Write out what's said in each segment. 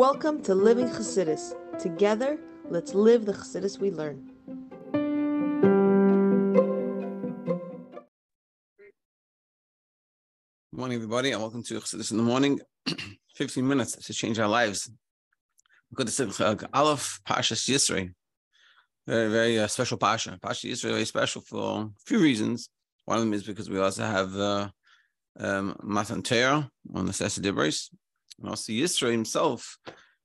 Welcome to Living Chassidus. Together, let's live the Chassidus we learn. Good morning, everybody, and welcome to Chassidus in the morning. 15 minutes to change our lives. Going to say Aleph Pashas Yisro. Very, very uh, special Pasha. Pasha Yisro very special for a few reasons. One of them is because we also have uh, um, Matan Torah on the Sesa Dibris. And also Yisro himself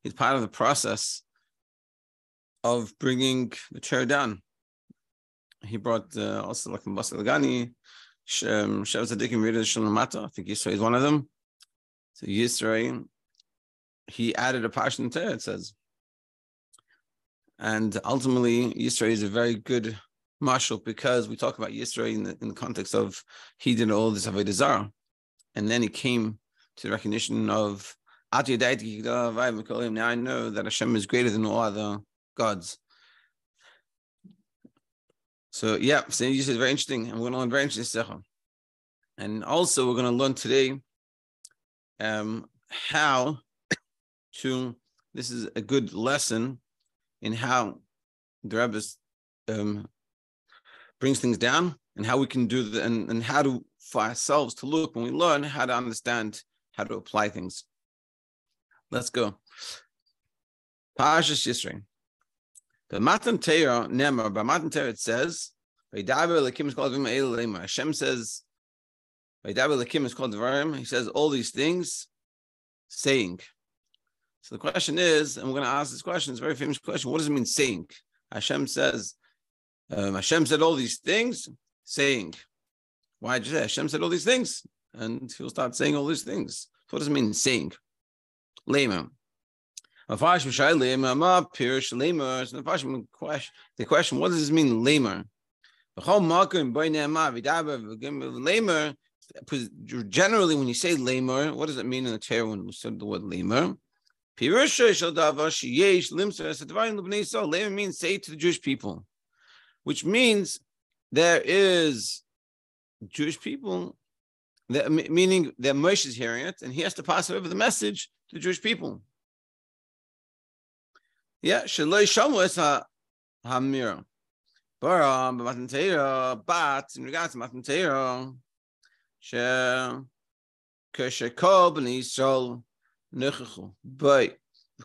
is part of the process of bringing the chair down. He brought uh, also like Mbasa Lagani, um, Shev Tzadikim Rida Shalomata. I think Yisro is one of them. So Yisro, he added a passion to it, says. And ultimately, Yisro is a very good marshal because we talk about Yisro in the, in the context of he did all this Avodah Zarah. And then he came to the recognition of I know that Hashem is greater than all other gods. So yeah, so you is very interesting, and we're going to learn very interesting And also, we're going to learn today um, how to. This is a good lesson in how the Rebbe um, brings things down, and how we can do the and, and how to for ourselves to look when we learn how to understand how to apply things. Let's go. Parashas Yisrael. The Matan Torah, Nemar, by Matan Torah it says, Hashem says, is called. He says all these things, saying. So the question is, and we're going to ask this question, it's a very famous question. What does it mean saying? Hashem says, um, Hashem said all these things, saying. Why did you say Hashem said all these things? And he'll start saying all these things. So what does it mean saying? Lema. The question, what does this mean, lamer? Generally, when you say lamer, what does it mean in the Torah when we said the word lamer? Lamer means say to the Jewish people, which means there is Jewish people, that, meaning that Moshe is hearing it, and he has to pass over the message the Jewish people. Yeah, Shalai shamus is a Hamira. But Matan Teira, but in regards to Matan Teira, she Keshekob and Israel Nechachu. But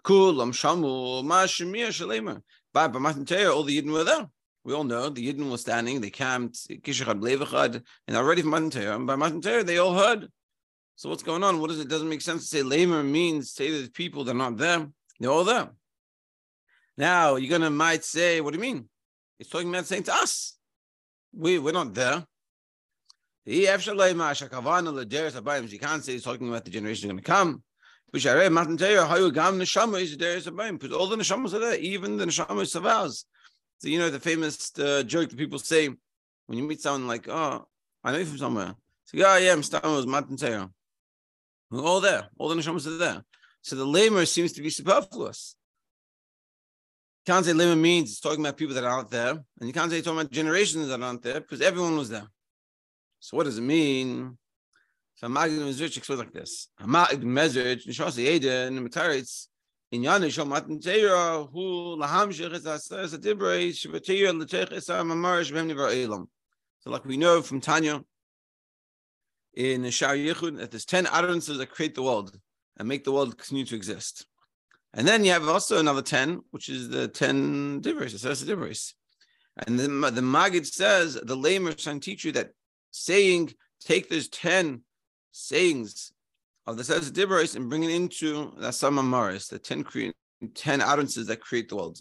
cool, Shamu, Mashemir Shalema. But by Matan Teira, all the Yidden were there. We all know the Yidden were standing, they camped, Kishachad Levachad, and already from Matan Teira. And by Matan Teira, they all heard so what's going on? What is it? Doesn't make sense to say lamer means say the people they're not there. They're all there. Now you're gonna might say, what do you mean? It's talking about saying to us. We we're not there. You can't say he's talking about the generation going to come. Because all the neshamas are there, even the neshamas of ours. So you know the famous uh, joke that people say when you meet someone like, "Oh, I know you from somewhere." So yeah, yeah, I'm starting with Matan Torah. We're all there. All the neshamas are there. So the lamer seems to be superfluous. Can't say lamer means it's talking about people that aren't there, and you can't say talking about generations that aren't there because everyone was there. So what does it mean? So Magid Mezrich explains like this: Magid Mezrich Nishas Eden Mataritz in Yanish Matan Teira Hu Lahamshich Es Asas Adibrei Shivatir Letech Esar Mamarish Bem Nivar Elam. So like we know from Tanya in Shar Yichud that there's 10 utterances that create the world and make the world continue to exist. And then you have also another 10, which is the 10 Dibris, the Dibris. And the, the Magid says, the lamer to teach you that saying, take those 10 sayings of the Sesa Dibris and bring it into the Sama Maris, the 10, cre- 10 utterances that create the world.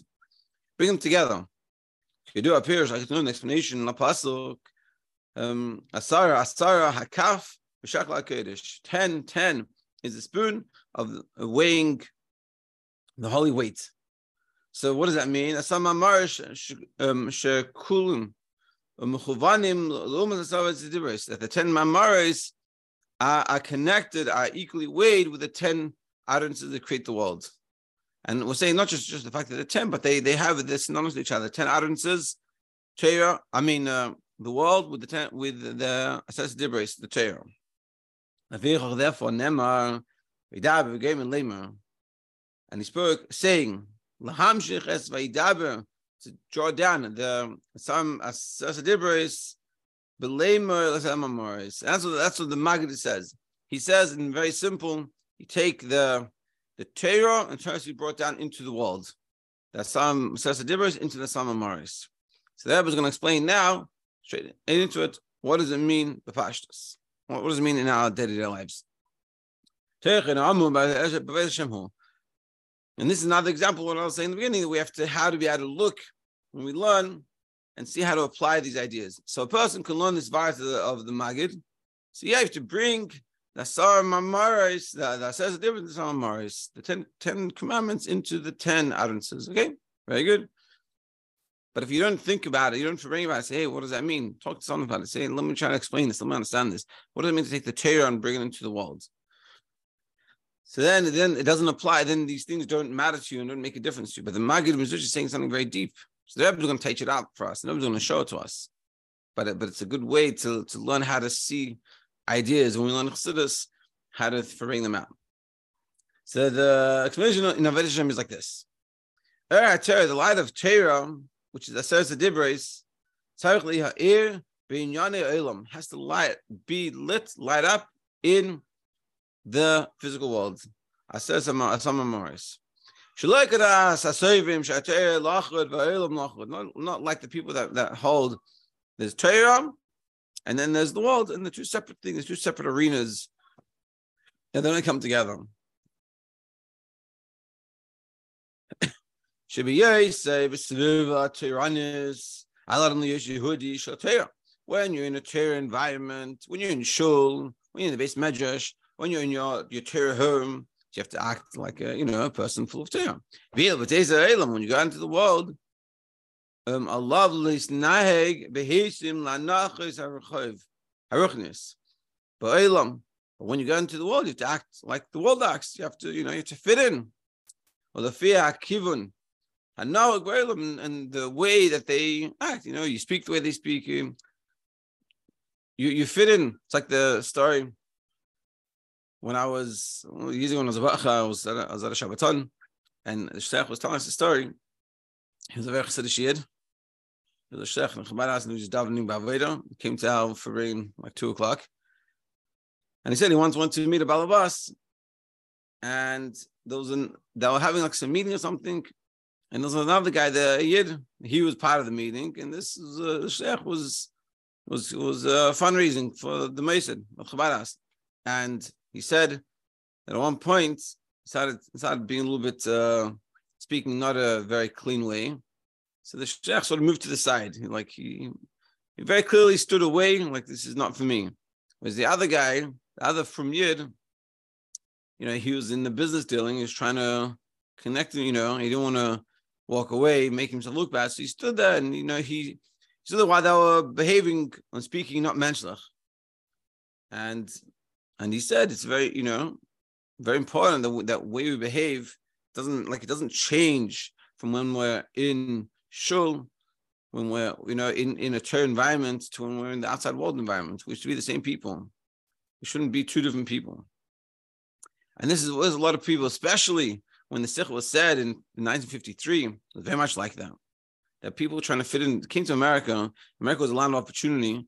Bring them together. You do appears, do an explanation, La Pasuk, um, Asara, Asara, Hakaf, Shakla Kodesh. 10, 10 is the spoon of weighing the holy weight. So what does that mean? Asama Marish um, Shekulim that the 10 Mamaris are, are connected, are equally weighed with the 10 utterances that create the world. And we're saying not just, just the fact that they're 10, but they, they have this synonymous to each other. 10 utterances, Torah, I mean, uh, the world with the ten, with the assess dibris, the Torah. Therefore, Nemar, And he spoke, saying, Lahamshich es vaidaber, to draw down the some Asadibris, Belamer, That's what that's what the Maggid says. He says in very simple, you take the the Torah and tries to be brought down into the world. The Sam Sasadibris into the Samamoris. So Rebbe is going to explain now, straight into it, what does it mean, the Pashtas? What does it mean in our day-to-day lives? And this is another example what I was saying in the beginning, we have to how to be able to look when we learn and see how to apply these ideas. So a person can learn this verse of the, of the Magid. So you have to bring the Sar Mamaris, that says a different Sar Mamaris, the ten, ten commandments into the ten utterances. Okay, very good. But if you don't think about it, you don't bring about it, say, hey, what does that mean? Talk to someone about it. Say, let me try to explain this. Let me understand this. What does it mean to take the Torah and bring it into the world? So then, then it doesn't apply. Then these things don't matter to you and don't make a difference to you. But the Maggid Mezritch is saying something very deep. So the Rebbe is going to teach it out for us. The Rebbe is going to show it to us. But, but it's a good way to, to learn how to see ideas when we learn Chassidus, how to bring them out. So the explanation in Avodah is like this. Terry, the light of Torah, which is Aseret Dibres, has to light, be lit, light up in the physical world. Said some memories. Not, not like the people that, that hold there's Torah and then there's the world, and the two separate things, two separate arenas, and then they come together. When you're in a Torah environment, when you're in shul, when you're in the beis medrash, when you're in your, your Torah home, you have to act like a you know a person full of Torah. When you go into the world, um, a loveless naheg behisim lanachos haruchnis. But when you go into the world, you have to act like the world acts. You have to, you know, you have to fit in. Or the fear kivun. And now and the way that they act, you know, you speak the way they speak. You you fit in. It's like the story when I was usually when I was a bacha, I was at a, I was at a Shabbaton, and the sheikh was telling us the story. He was a very chassidish yid. He was a sheikh in Chabad and he was davening ba'aveda. He came to our for rain like two o'clock, and he said he once went to meet a balabas, and there was an they were having like some meeting or something, and there was another guy, the yid. He was part of the meeting, and this was, uh, sheikh was was was uh, fundraising for the Mason of Chabad and he said at one point started, started being a little bit uh, speaking not a very clean way. So the sheikh sort of moved to the side. Like he, he very clearly stood away, like this is not for me. Whereas the other guy, the other frum Yid, you know, he was in the business dealing, he was trying to connect, you know, he didn't want to walk away, make himself look bad. So he stood there and, you know, he, stood there while they were behaving and speaking, not menschlich. And and he said it's very, you know, very important that that way we behave doesn't like it doesn't change from when we're in shul, when we're you know in in a Torah environment to when we're in the outside world environment. We should be the same people. We shouldn't be two different people. And this is was a lot of people, especially when the Sicha was said in, 1953, it was very much like that. That people trying to fit in came to America. America was a land of opportunity,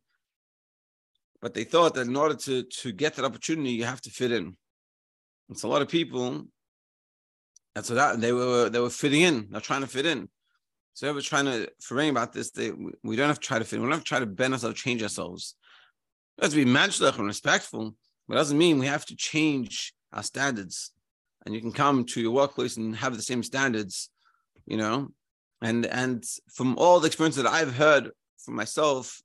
but they thought that in order to, to get that opportunity, you have to fit in. It's a lot of people. And so that, they were they were fitting in. They're trying to fit in. So they were trying to forgetting about this. They, we don't have to try to fit in. We don't have to try to bend ourselves, change ourselves. We have to be matchlech and respectful, but it doesn't mean we have to change our standards. And you can come to your workplace and have the same standards, you know. And and from all the experiences that I've heard from myself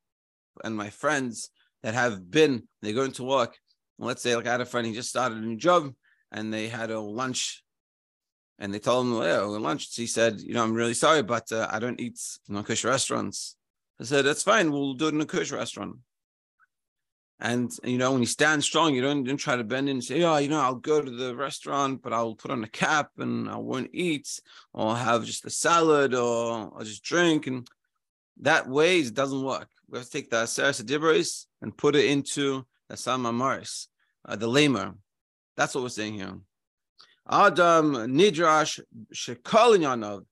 and my friends, that have been they go into work. Let's say like I had a friend, he just started a new job and they had a lunch and they told him, oh, lunch. He said, you know, I'm really sorry, but uh, I don't eat in you know, kosher restaurants. I said, that's fine. We'll do it in a kosher restaurant. And you know, when you stand strong, you don't, don't try to bend in and say, "Oh, you know, I'll go to the restaurant, but I'll put on a cap and I won't eat, or I'll have just a salad, or I'll just drink." And that way, it doesn't work we have to take the Dibros and put it into the Sama Maris, uh, the Lamer. That's what we're saying here. Adam Nidrash Shekolin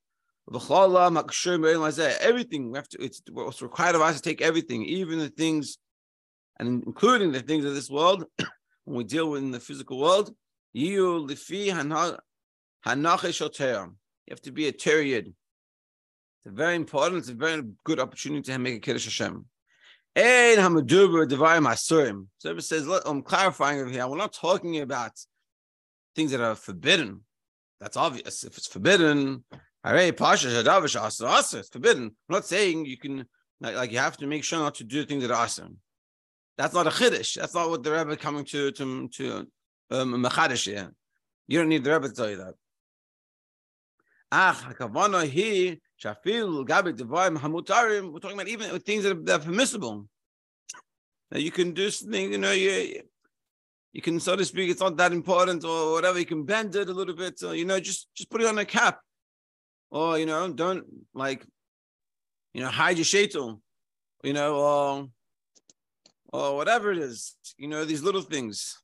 Everything we have to. It's what's required of us to take everything, even the things, and including the things of this world. when we deal with in the physical world, you have to be a teriad. It's very important. It's a very good opportunity to make a kiddush Hashem. And Hamaduber Devayim Asurim. So it says, look, I'm clarifying over here. We're not talking about things that are forbidden. That's obvious. If it's forbidden, it's forbidden. I'm not saying you can like, like, you have to make sure not to do things that are awesome. That's not a chiddush. That's not what the Rebbe coming to to to um, here. You don't need the Rebbe to tell you that. Ach, hakavana he shafil gabi devarim hamutarim. We're talking about even things that are, that are permissible. That you can do something, you know, you you can so to speak. It's not that important or whatever. You can bend it a little bit, or, you know, just just put it on a cap or you know, don't like, you know, hide your shaitel, you know, or or whatever it is, you know, these little things.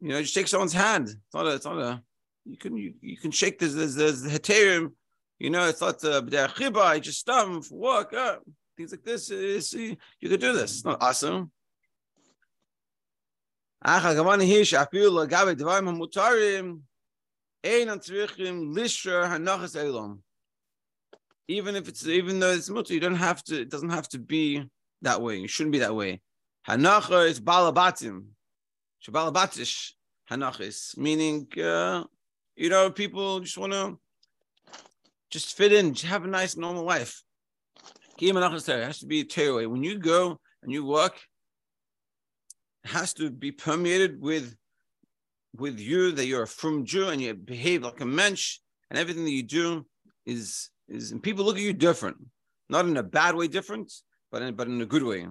You know, just shake someone's hand. It's not a, it's not a. You can you, you can shake this. There's there's the heterium. You know, it's not the chiba. Just stum work. Uh, things like this. Is, you could do this. It's not awesome. Even if it's even though it's mutter, you don't have to. It doesn't have to be that way. It shouldn't be that way. Hanacha balabatim. Shabalabatish hanachis, meaning uh, you know people just want to just fit in, just have a nice normal life. It has to be a tearaway. When you go and you work, it has to be permeated with with you that you're a frum Jew and you behave like a mensch and everything that you do is is and people look at you different, not in a bad way different, but in but in a good way.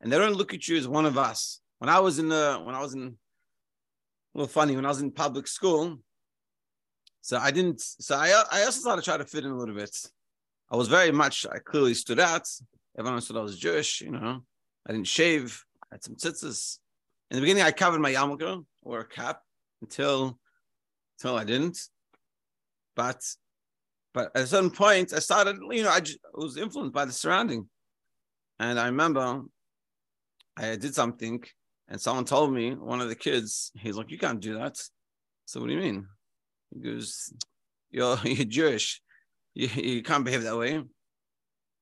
And they don't look at you as one of us. When I was in the when I was in a little funny, when I was in public school, so I didn't so I I also started to try to fit in a little bit. I was very much I clearly stood out. Everyone thought I was Jewish, you know. I didn't shave, I had some tzitzis. In the beginning, I covered my yarmulke or a cap until until I didn't. But but at a certain point, I started, you know, I, just, I was influenced by the surrounding. And I remember I did something and someone told me, one of the kids, he's like, You can't do that. So what do you mean? He goes, You're you're Jewish. You, you can't behave that way.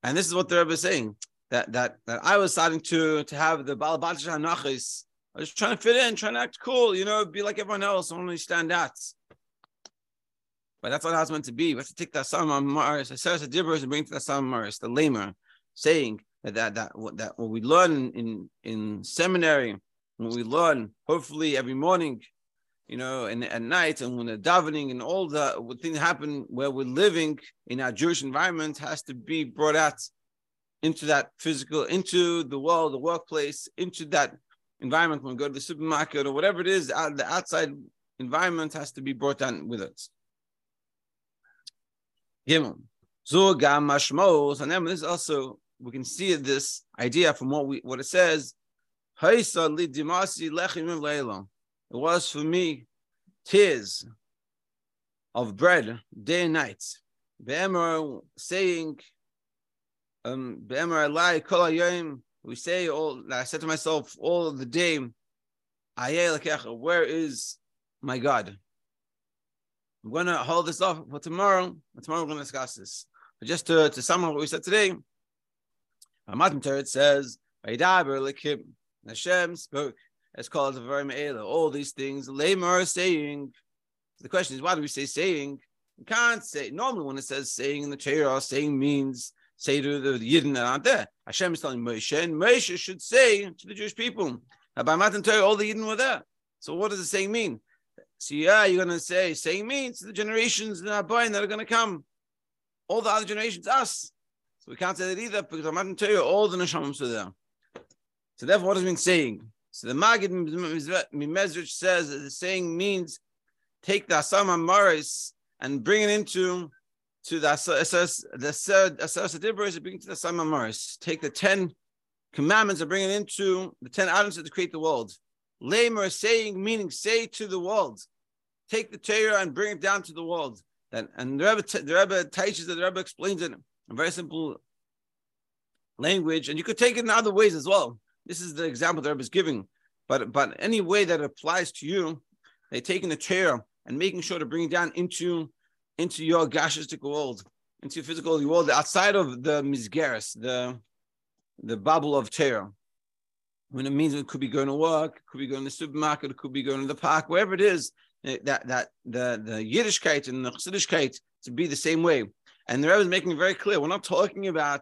And this is what the Rebbe is saying. That that that I was starting to to have the Balabatish Hanachis I was trying to fit in, trying to act cool, you know, be like everyone else, only stand out. But that's what I was meant to be. We have to take that Sama Maris, Aseres Adibros, and bring to that Sama Maris, the lamer, saying that that what that what we learn in in seminary, when we learn, hopefully every morning, you know, and at night, and when the davening and all the things happen where we're living in our Jewish environment has to be brought out into that physical, into the world, the workplace, into that environment when we go to the supermarket or whatever it is, the outside environment has to be brought down with us. Gimel. Zugam mashmos, and then also we can see this idea from what we what it says. It was for me tears of bread day and night. Saying, um, Be'emer we say all I said to myself all the day, where is my God? I'm gonna hold this off for tomorrow. Tomorrow we're gonna discuss this. But just to, to sum up what we said today, Matan it says, Hashem spoke. It's called the very Me'ela. All these things, Lamar saying. The question is, why do we say saying? You can't say. Normally, when it says saying in the Torah, saying means say to the Yidden that aren't there. Hashem is telling Moshe, and Moshe should say to the Jewish people, by Matan Torah, all the Yidden were there. So what does the saying mean? So yeah, you're going to say, saying means the generations our brain that are going to come. All the other generations, us. So we can't say that either because I'm not going to tell you all the Neshamim are there. So therefore, what it mean saying? So the Magid Mimezrich says that the saying means take the Asama Maris and bring it into to the the Asas Dibros, bring to the Samaris. Take the 10 commandments and bring it into the 10 items that create the world. Lamer saying, meaning say to the world. take the Torah and bring it down to the world. That and the Rebbe, the Rebbe teaches it, the Rebbe explains it very simple language, and you could take it in other ways as well. This is the example the Rebbe is giving, but but any way that applies to you, they taking the Torah and making sure to bring it down into into your gashistic world, into your physical world, outside of the mizgeres, the the bubble of Torah. When it means it could be going to work, could be going to the supermarket, it could be going to the park, wherever it is, eh, that that the the Yiddishkeit and the Chassidishkeit to be the same way. And the Rebbe is making it very clear. We're not talking about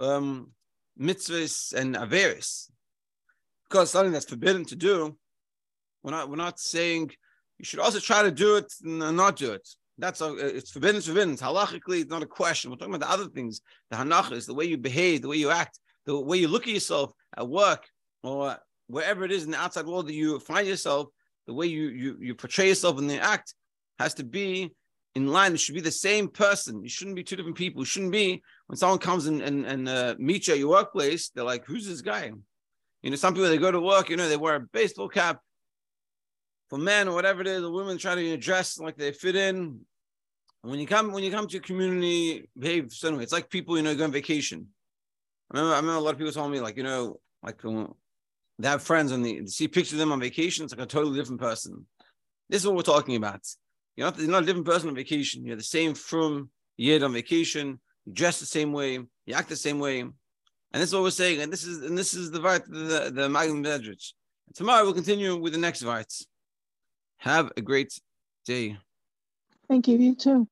um, mitzvahs and averis because something that's forbidden to do. We're not. We're not saying you should also try to do it and not do it. That's a, it's forbidden. It's forbidden. It's halachically, it's not a question. We're talking about the other things, the hanachas, the way you behave, the way you act, the way you look at yourself at work or wherever it is in the outside world that you find yourself. The way you you you portray yourself in the act has to be in line. It should be the same person. You shouldn't be two different people. You shouldn't be when someone comes and and, and uh, meets you at your workplace. They're like, "Who's this guy?" You know, some people they go to work. You know, they wear a baseball cap for men or whatever it is. The women try to dress like they fit in. When you come when you come to your community, behave anyway. It's like people you know go on vacation. I remember I remember a lot of people told me like you know like uh, they have friends and they see pictures of them on vacation. It's like a totally different person. This is what we're talking about. You're not, you're not a different person on vacation. You're the same frum Yid on vacation. You dress the same way. You act the same way. And this is what we're saying. And this is and this is the Vart, the, the Maggid Mezritch. Tomorrow we'll continue with the next Vart. Have a great day. Thank you. You too.